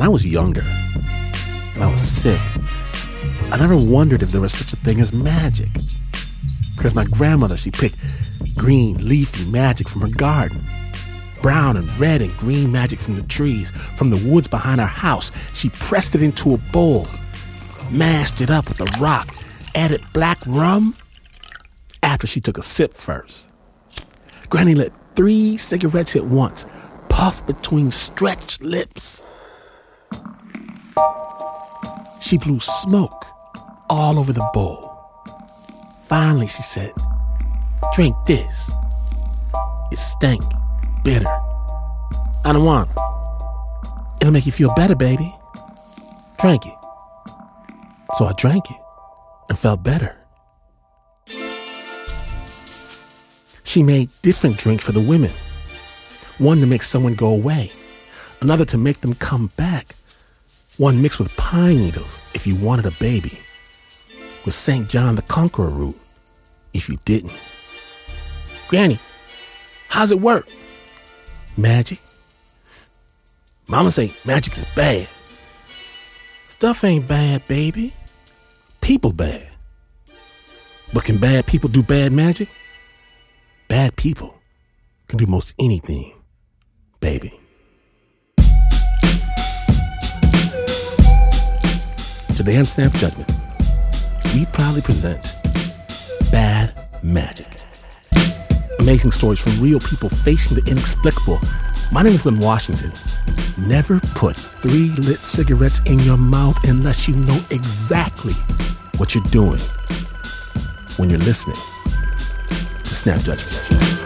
when I was younger I was sick, I never wondered if there was such a thing as magic. Because my grandmother, she picked green, leafy magic from her garden. Brown and red and green magic from the trees, from the woods behind our house. She pressed it into a bowl, mashed it up with a rock, added black rum after she took a sip first. Granny lit three cigarettes at once, puffed between stretched lips. She blew smoke all over the bowl. Finally, she said, Drink this. It stank, bitter. I don't want it. It'll make you feel better, baby. Drink it. So I drank it and felt better. She made different drinks for the women. One to make someone go away, another to make them come back, one mixed with pine needles if you wanted a baby, with St. John the Conqueror root if you didn't. Granny, how's it work? Magic. Mama say magic is bad. Stuff ain't bad, baby. People bad. But can bad people do bad magic? Bad people can do most anything, baby. Today on Snap Judgment, we proudly present Bad Magic. Amazing stories from real people facing the inexplicable. My name is Glynn Washington. Never put three lit cigarettes in your mouth unless you know exactly what you're doing when you're listening to Snap Judgment.